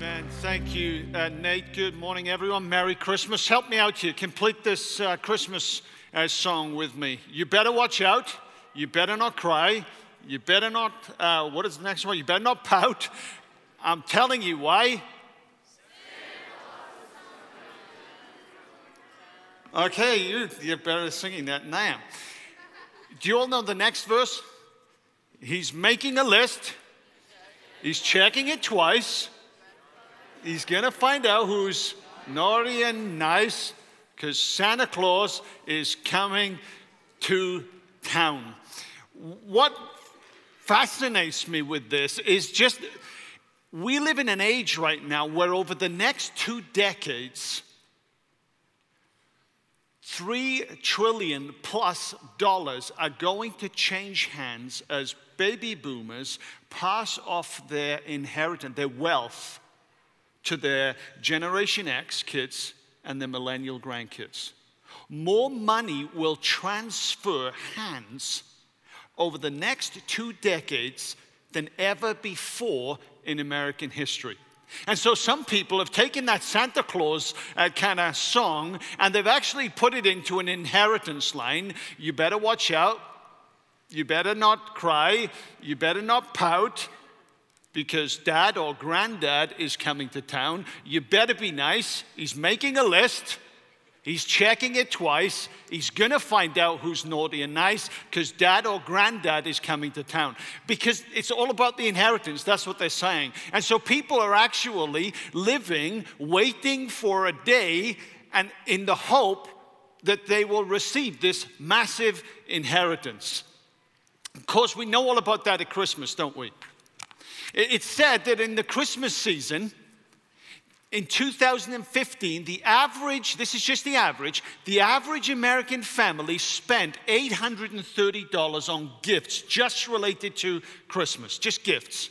Amen. Thank you, uh, Nate. Good morning, everyone. Merry Christmas. Help me out here. Complete this uh, Christmas uh, song with me. You better watch out. You better not cry. You better not, uh, what is the next one? You better not pout. I'm telling you why. Okay, you, you're better singing that now. Do you all know the next verse? He's making a list. He's checking it twice. He's going to find out who's naughty and nice because Santa Claus is coming to town. What fascinates me with this is just we live in an age right now where over the next two decades, three trillion plus dollars are going to change hands as baby boomers pass off their inheritance, their wealth, to their Generation X kids and their millennial grandkids. More money will transfer hands over the next two decades than ever before in American history. And so some people have taken that Santa Claus uh, kind of song and they've actually put it into an inheritance line. You better watch out. You better not cry. You better not pout because dad or granddad is coming to town. You better be nice. He's making a list. He's checking it twice. He's going to find out who's naughty and nice because dad or granddad is coming to town. Because it's all about the inheritance. That's what they're saying. And so people are actually living, waiting for a day, and in the hope that they will receive this massive inheritance. Of course, we know all about that at Christmas, don't we? It's said that in the Christmas season, in 2015, the average, this is just the average, the average American family spent $830 on gifts just related to Christmas, just gifts.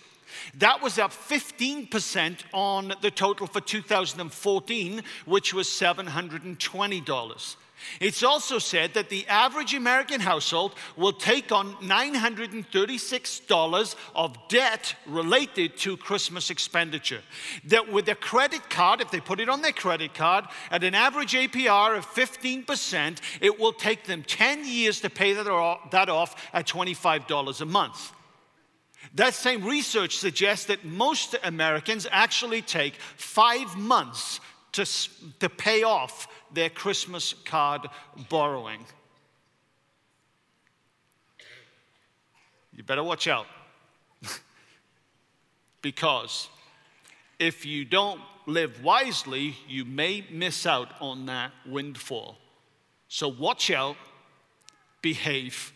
That was up 15% on the total for 2014, which was $720. It's also said that the average American household will take on $936 of debt related to Christmas expenditure. That with a credit card, if they put it on their credit card at an average APR of 15%, it will take them 10 years to pay that off at $25 a month. That same research suggests that most Americans actually take five months to, to pay off their Christmas card borrowing. You better watch out. because if you don't live wisely, you may miss out on that windfall. So watch out, behave,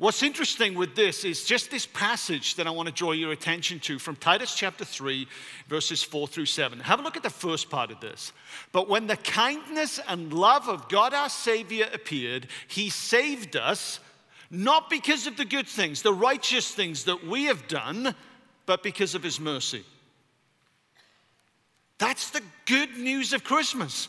What's interesting with this is just this passage that I want to draw your attention to from Titus chapter 3, verses 4 through 7. Have a look at the first part of this. But when the kindness and love of God our Savior appeared, He saved us, not because of the good things, the righteous things that we have done, but because of His mercy. That's the good news of Christmas.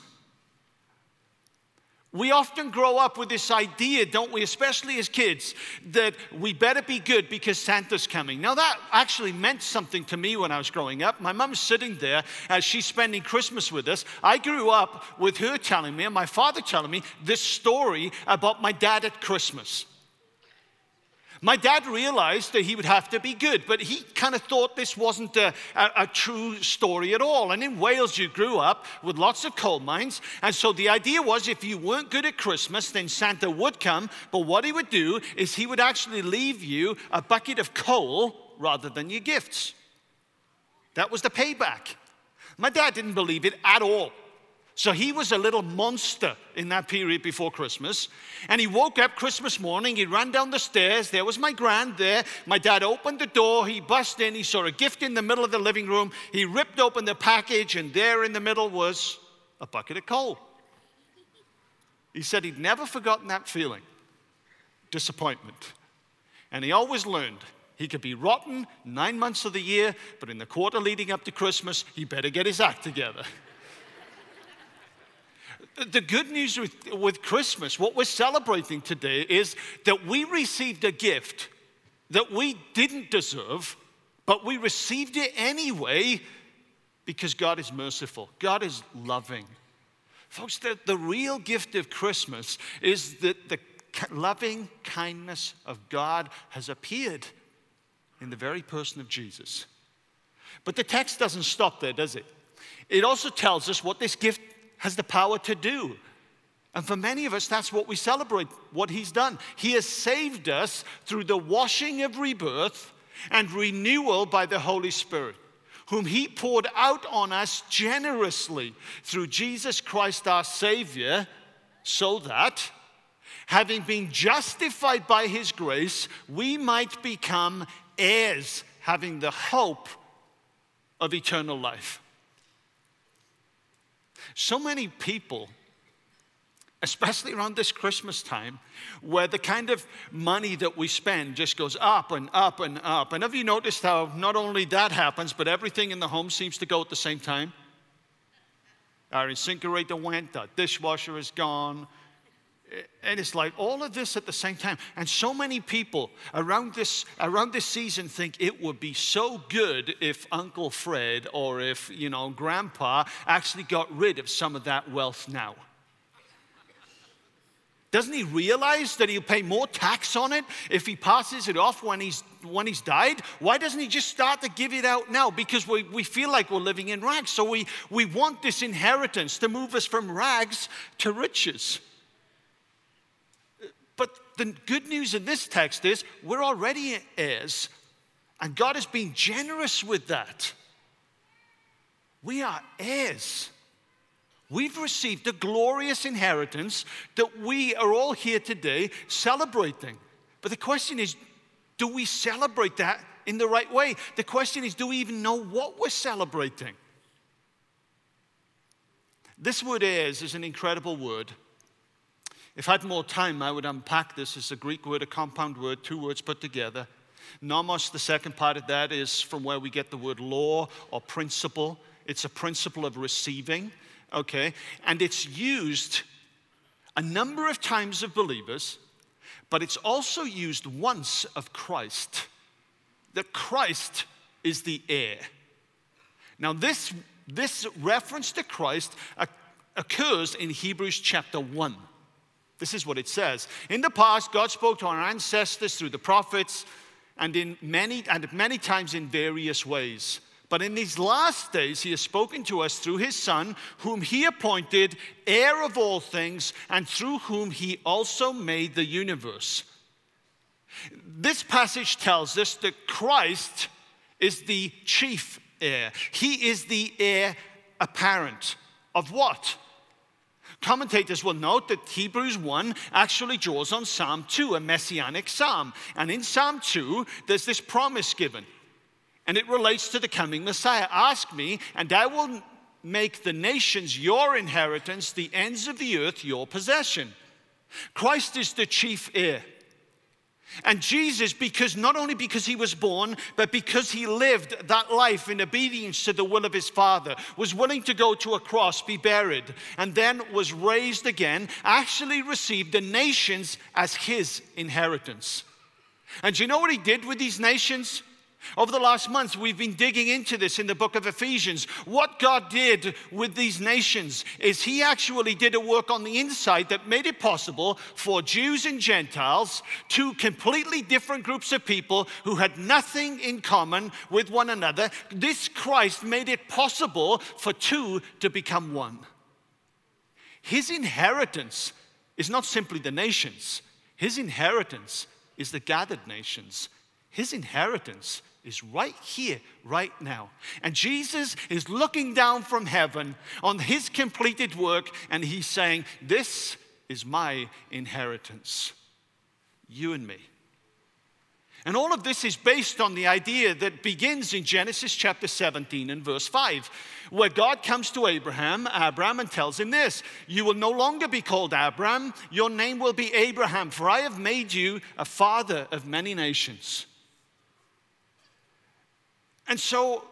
We often grow up with this idea, don't we, especially as kids, that we better be good because Santa's coming. Now, that actually meant something to me when I was growing up. My mom's sitting there as she's spending Christmas with us. I grew up with her telling me and my father telling me this story about my dad at Christmas. My dad realized that he would have to be good, but he kind of thought this wasn't a, a, a, true story at all. And in Wales, you grew up with lots of coal mines. And so the idea was if you weren't good at Christmas, then Santa would come. But what he would do is he would actually leave you a bucket of coal rather than your gifts. That was the payback. My dad didn't believe it at all. So he was a little monster in that period before Christmas. And he woke up Christmas morning, he ran down the stairs. There was my grand there. My dad opened the door, he bust in, he saw a gift in the middle of the living room. He ripped open the package, and there in the middle was a bucket of coal. He said he'd never forgotten that feeling disappointment. And he always learned he could be rotten nine months of the year, but in the quarter leading up to Christmas, he better get his act together. The good news with, with Christmas, what we're celebrating today, is that we received a gift that we didn't deserve, but we received it anyway because God is merciful, God is loving. Folks, the, the real gift of Christmas is that the loving kindness of God has appeared in the very person of Jesus. But the text doesn't stop there, does it? It also tells us what this gift has the power to do. And for many of us, that's what we celebrate, what He's done. He has saved us through the washing of rebirth and renewal by the Holy Spirit whom he poured out on us generously through Jesus Christ our Savior, so that, having been justified by his grace, we might become heirs, having the hope of eternal life. So many people especially around this Christmas time, where the kind of money that we spend just goes up and up and up. And have you noticed how not only that happens, but everything in the home seems to go at the same time? Our incinerator went, our dishwasher is gone. And it's like all of this at the same time. And so many people around this, around this season think it would be so good if Uncle Fred or if, you know, Grandpa actually got rid of some of that wealth now. Doesn't he realize that he'll pay more tax on it if he passes it off when he's, when he's died? Why doesn't he just start to give it out now? Because we, we feel like we're living in rags. So we, we want this inheritance to move us from rags to riches. The good news in this text is we're already heirs, and God has been generous with that. We are heirs. We've received a glorious inheritance that we are all here today celebrating. But the question is do we celebrate that in the right way? The question is do we even know what we're celebrating? This word heirs is an incredible word. If I had more time, I would unpack this. It's a Greek word, a compound word, two words put together. Nomos, the second part of that, is from where we get the word law or principle. It's a principle of receiving okay? And it's used a number of times of believers, but it's also used once of Christ. That Christ is the heir. Now, this, this reference to Christ uh, occurs in Hebrews chapter 1. This is what it says. In the past, God spoke to our ancestors through the prophets and in many and many times in various ways. But in these last days, he has spoken to us through his Son, whom he appointed heir of all things, and through whom he also made the universe. This passage tells us that Christ is the chief heir, he is the heir apparent of what? Commentators will note that Hebrews 1 actually draws on Psalm 2, a messianic psalm. And in Psalm 2, there's this promise given and it relates to the coming Messiah. Ask me, and I will make the nations your inheritance, the ends of the earth your possession. Christ is the chief heir. And Jesus, because not only because he was born, but because he lived that life in obedience to the will of his Father, was willing to go to a cross, be buried, and then was raised again, actually received the nations as his inheritance. And do you know what he did with these nations? Over the last months, we've been digging into this in the book of Ephesians. What God did with these nations is He actually did a work on the inside that made it possible for Jews and Gentiles, two completely different groups of people who had nothing in common with one another. This Christ made it possible for two to become one. His inheritance is not simply the nations, His inheritance is the gathered nations. His inheritance is right here, right now. And Jesus is looking down from heaven on his completed work, and he's saying, This is my inheritance. You and me. And all of this is based on the idea that begins in Genesis chapter 17 and verse 5, where God comes to Abraham, Abraham, and tells him this You will no longer be called Abram, your name will be Abraham, for I have made you a father of many nations. And so,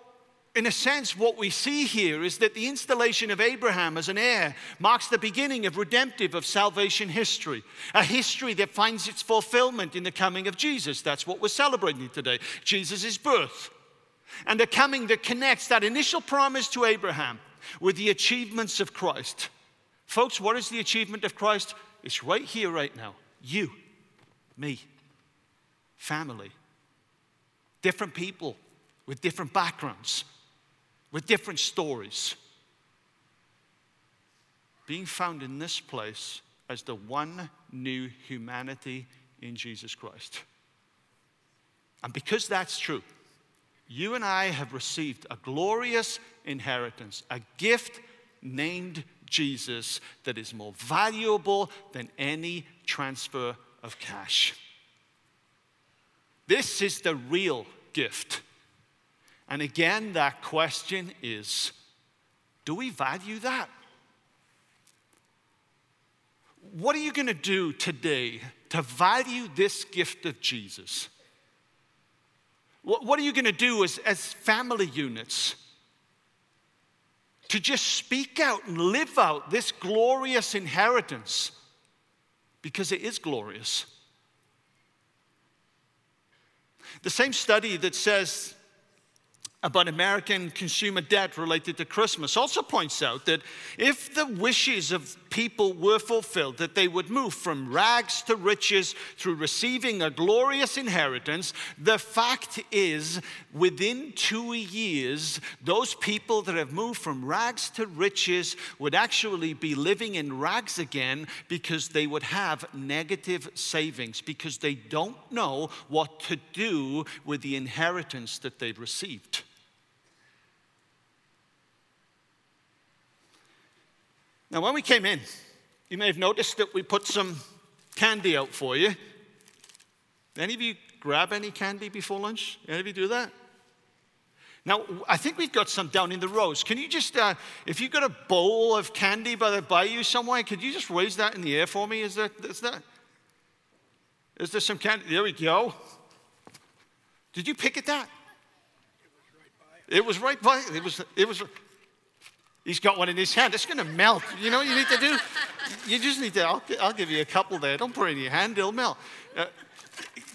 in a sense, what we see here is that the installation of Abraham as an heir marks the beginning of redemptive, of salvation history, a history that finds its fulfillment in the coming of Jesus. That's what we're celebrating today Jesus' birth. and a coming that connects that initial promise to Abraham with the achievements of Christ. Folks, what is the achievement of Christ? It's right here, right now. You, me, family, different people with different backgrounds, with different stories. Being found in this place as the one new humanity in Jesus Christ. And because that's true, you and I have received a glorious inheritance, a gift named Jesus that is more valuable than any transfer of cash. This is the real gift. And again, that question is do we value that? What are you going to do today to value this gift of Jesus? What are you going to do as, as family units? To just speak out and live out this glorious inheritance because it is glorious. The same study that says about American consumer debt related to Christmas also points out that if the wishes of people were fulfilled, that they would move from rags to riches through receiving a glorious inheritance, the fact is, within two years, those people that have moved from rags to riches would actually be living in rags again because they would have negative savings, because they don't know what to do with the inheritance that they've received. Now, when we came in, you may have noticed that we put some candy out for you. Any of you grab any candy before lunch? Any of you do that? Now, I think we've got some down in the rows. Can you just, uh, if you've got a bowl of candy by the bayou somewhere, could you just raise that in the air for me? Is there, is there, is there some candy? There we go. Did you pick at that? It was right by. It was. It was. He's got one in his hand. It's going to melt. You know what you need to do? You just need to, I'll, I'll give you a couple there. Don't put it in your hand, it'll melt. Uh,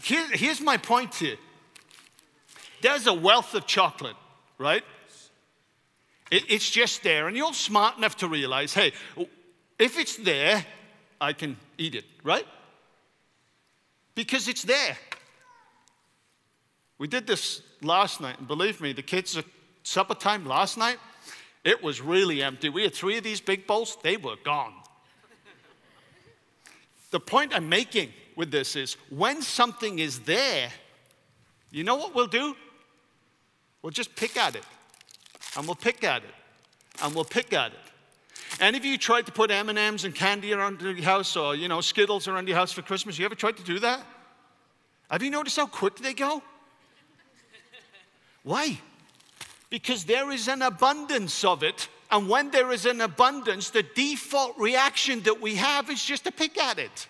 here, here's my point here there's a wealth of chocolate, right? It, it's just there. And you're smart enough to realize hey, if it's there, I can eat it, right? Because it's there. We did this last night, and believe me, the kids at supper time last night, it was really empty. We had three of these big bowls, they were gone. the point I'm making with this is when something is there, you know what we'll do? We'll just pick at it. And we'll pick at it. And we'll pick at it. Any of you tried to put M&Ms and candy around your house or, you know, Skittles around your house for Christmas? You ever tried to do that? Have you noticed how quick they go? Why? Because there is an abundance of it. And when there is an abundance, the default reaction that we have is just to pick at it.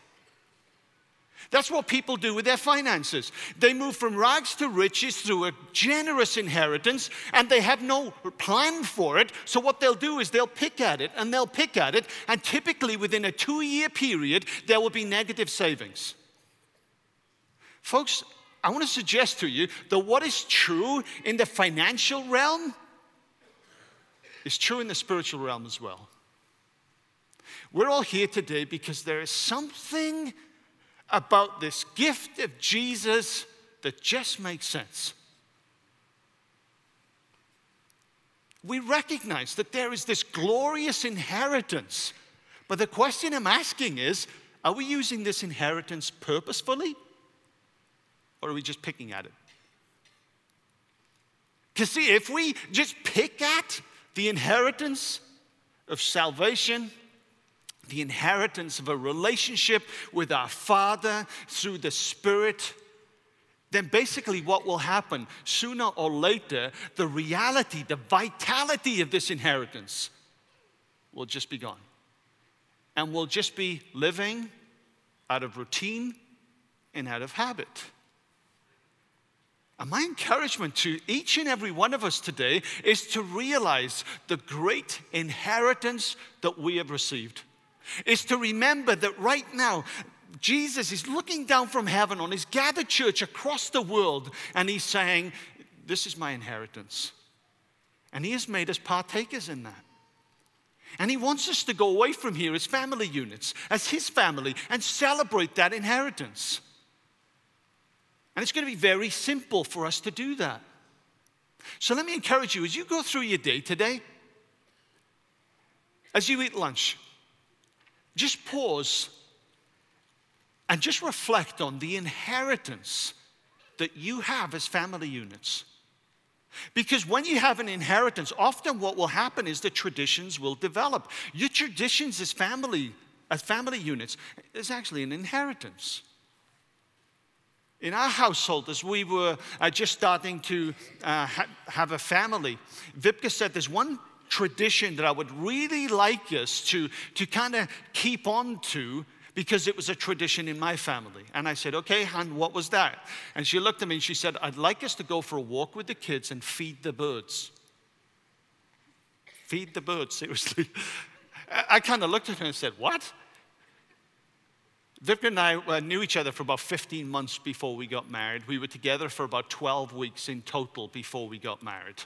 That's what people do with their finances. They move from rags to riches through a generous inheritance and they have no plan for it. So, what they'll do is they'll pick at it and they'll pick at it, and typically within a two year period, there will be negative savings. Folks, I want to suggest to you that what is true in the financial realm is true in the spiritual realm as well. We're all here today because there is something about this gift of Jesus that just makes sense. We recognize that there is this glorious inheritance. But the question I'm asking is are we using this inheritance purposefully? Or are we just picking at it? Because, see, if we just pick at the inheritance of salvation, the inheritance of a relationship with our Father through the Spirit, then basically what will happen sooner or later, the reality, the vitality of this inheritance will just be gone. And we'll just be living out of routine and out of habit. And my encouragement to each and every one of us today is to realize the great inheritance that we have received. Is to remember that right now, Jesus is looking down from heaven on his gathered church across the world, and he's saying, This is my inheritance. And He has made us partakers in that. And He wants us to go away from here as family units, as His family, and celebrate that inheritance. And it's going to be very simple for us to do that. So let me encourage you as you go through your day today, as you eat lunch, just pause and just reflect on the inheritance that you have as family units. Because when you have an inheritance, often what will happen is the traditions will develop. Your traditions as family, as family units, is actually an inheritance. In our household, as we were uh, just starting to uh, ha- have a family, Vipka said there's one tradition that I would really like us to, to kind of keep on to because it was a tradition in my family. And I said, Okay, hon, what was that? And she looked at me and she said, I'd like us to go for a walk with the kids and feed the birds. Feed the birds, seriously. I kind of looked at her and said, What? Vipka and I uh, knew each other for about 15 months before we got married. We were together for about 12 weeks in total before we got married.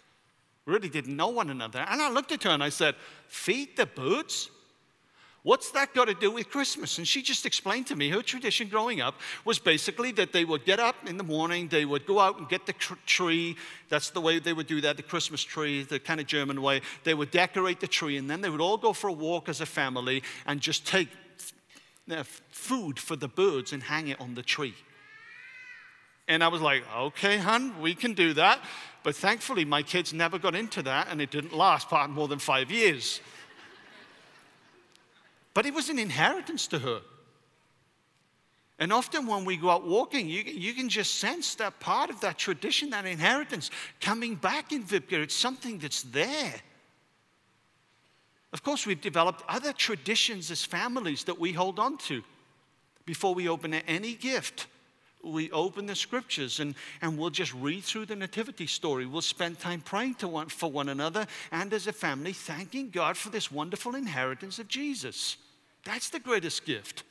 Really didn't know one another. And I looked at her and I said, Feed the birds? What's that got to do with Christmas? And she just explained to me her tradition growing up was basically that they would get up in the morning, they would go out and get the tr- tree. That's the way they would do that, the Christmas tree, the kind of German way. They would decorate the tree, and then they would all go for a walk as a family and just take food for the birds and hang it on the tree. And I was like, okay, hun, we can do that. But thankfully, my kids never got into that, and it didn't last part more than five years. But it was an inheritance to her. And often when we go out walking, you, you can just sense that part of that tradition, that inheritance coming back in Vipka. It's something that's there. Of course, we've developed other traditions as families that we hold on to. Before we open any gift, we open the scriptures and, and we'll just read through the nativity story. We'll spend time praying to one, for one another and as a family, thanking God for this wonderful inheritance of Jesus. That's the greatest gift.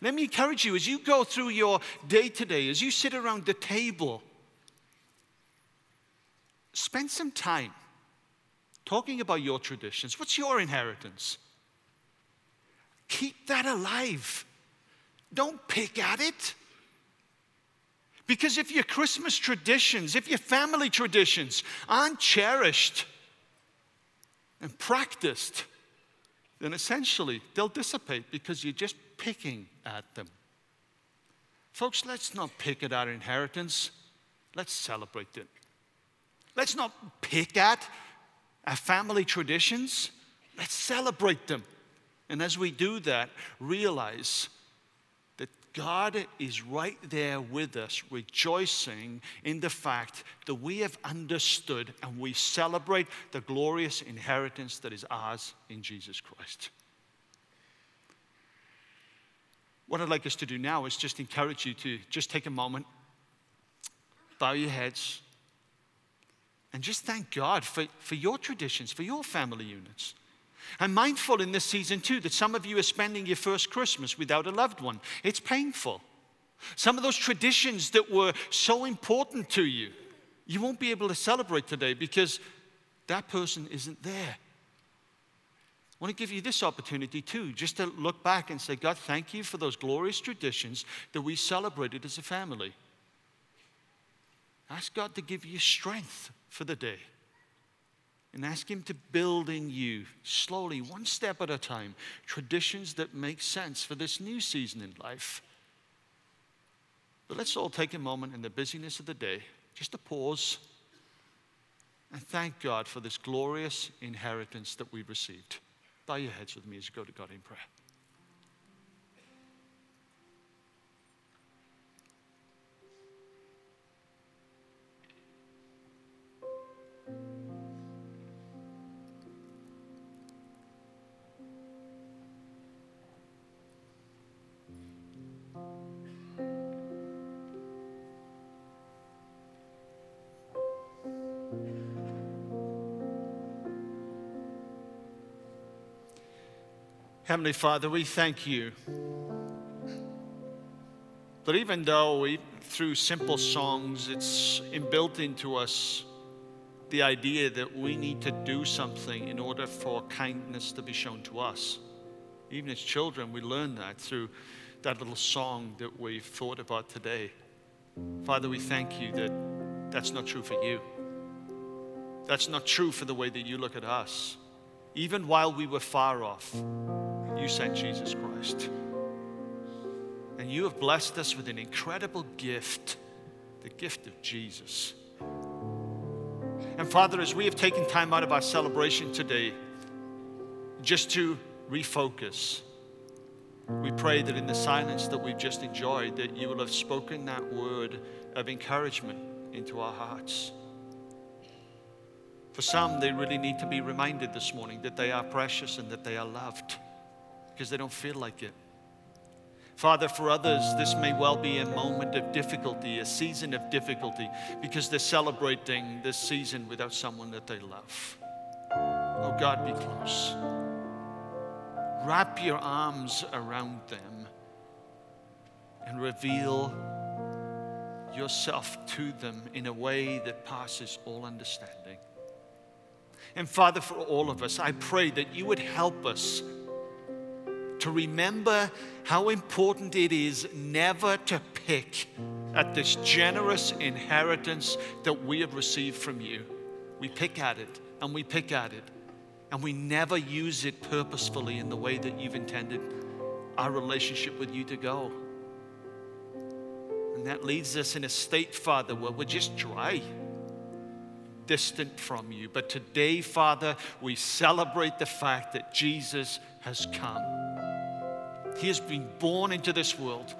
Let me encourage you as you go through your day today, as you sit around the table, spend some time talking about your traditions. What's your inheritance? Keep that alive. Don't pick at it. Because if your Christmas traditions, if your family traditions aren't cherished and practiced, then essentially they'll dissipate because you're just picking at them. Folks, let's not pick at our inheritance, let's celebrate it. Let's not pick at our family traditions, let's celebrate them. And as we do that, realize that God is right there with us, rejoicing in the fact that we have understood and we celebrate the glorious inheritance that is ours in Jesus Christ. What I'd like us to do now is just encourage you to just take a moment, bow your heads, and just thank God for, for your traditions, for your family units. I'm mindful in this season too that some of you are spending your first Christmas without a loved one. It's painful. Some of those traditions that were so important to you, you won't be able to celebrate today because that person isn't there. I want to give you this opportunity too, just to look back and say, God, thank you for those glorious traditions that we celebrated as a family. Ask God to give you strength for the day. And ask Him to build in you, slowly, one step at a time, traditions that make sense for this new season in life. But let's all take a moment in the busyness of the day just to pause and thank God for this glorious inheritance that we've received. Bow your heads with me as you go to God in prayer. Heavenly Father, we thank you But even though we, through simple songs, it's inbuilt into us the idea that we need to do something in order for kindness to be shown to us. Even as children, we learn that through that little song that we've thought about today. Father, we thank you that that's not true for you. That's not true for the way that you look at us. Even while we were far off, you sent Jesus Christ. And you have blessed us with an incredible gift the gift of Jesus. And Father, as we have taken time out of our celebration today just to refocus, we pray that in the silence that we've just enjoyed, that you will have spoken that word of encouragement into our hearts. For some, they really need to be reminded this morning that they are precious and that they are loved because they don't feel like it. Father, for others, this may well be a moment of difficulty, a season of difficulty, because they're celebrating this season without someone that they love. Oh God, be close. Wrap your arms around them and reveal yourself to them in a way that passes all understanding. And Father, for all of us, I pray that you would help us to remember how important it is never to pick at this generous inheritance that we have received from you. We pick at it and we pick at it, and we never use it purposefully in the way that you've intended our relationship with you to go. And that leads us in a state, Father, where we're just dry distant from you. But today, Father, we celebrate the fact that Jesus has come. He has been born into this world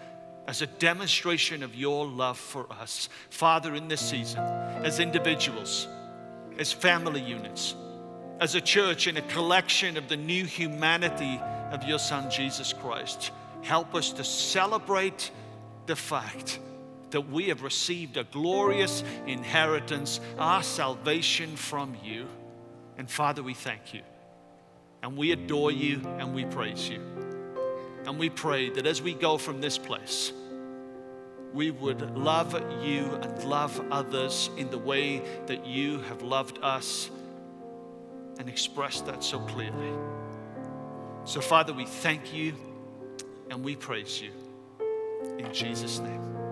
as a demonstration of your love for us. Father, in this season, as individuals, as family units, as a church, in a collection of the new humanity of your Son, Jesus Christ, help us to celebrate the fact that we have received a glorious inheritance, our salvation from you. And Father, we thank you. And we adore you and we praise you. And we pray that as we go from this place, we would love you and love others in the way that you have loved us and expressed that so clearly. So, Father, we thank you and we praise you. In Jesus' name.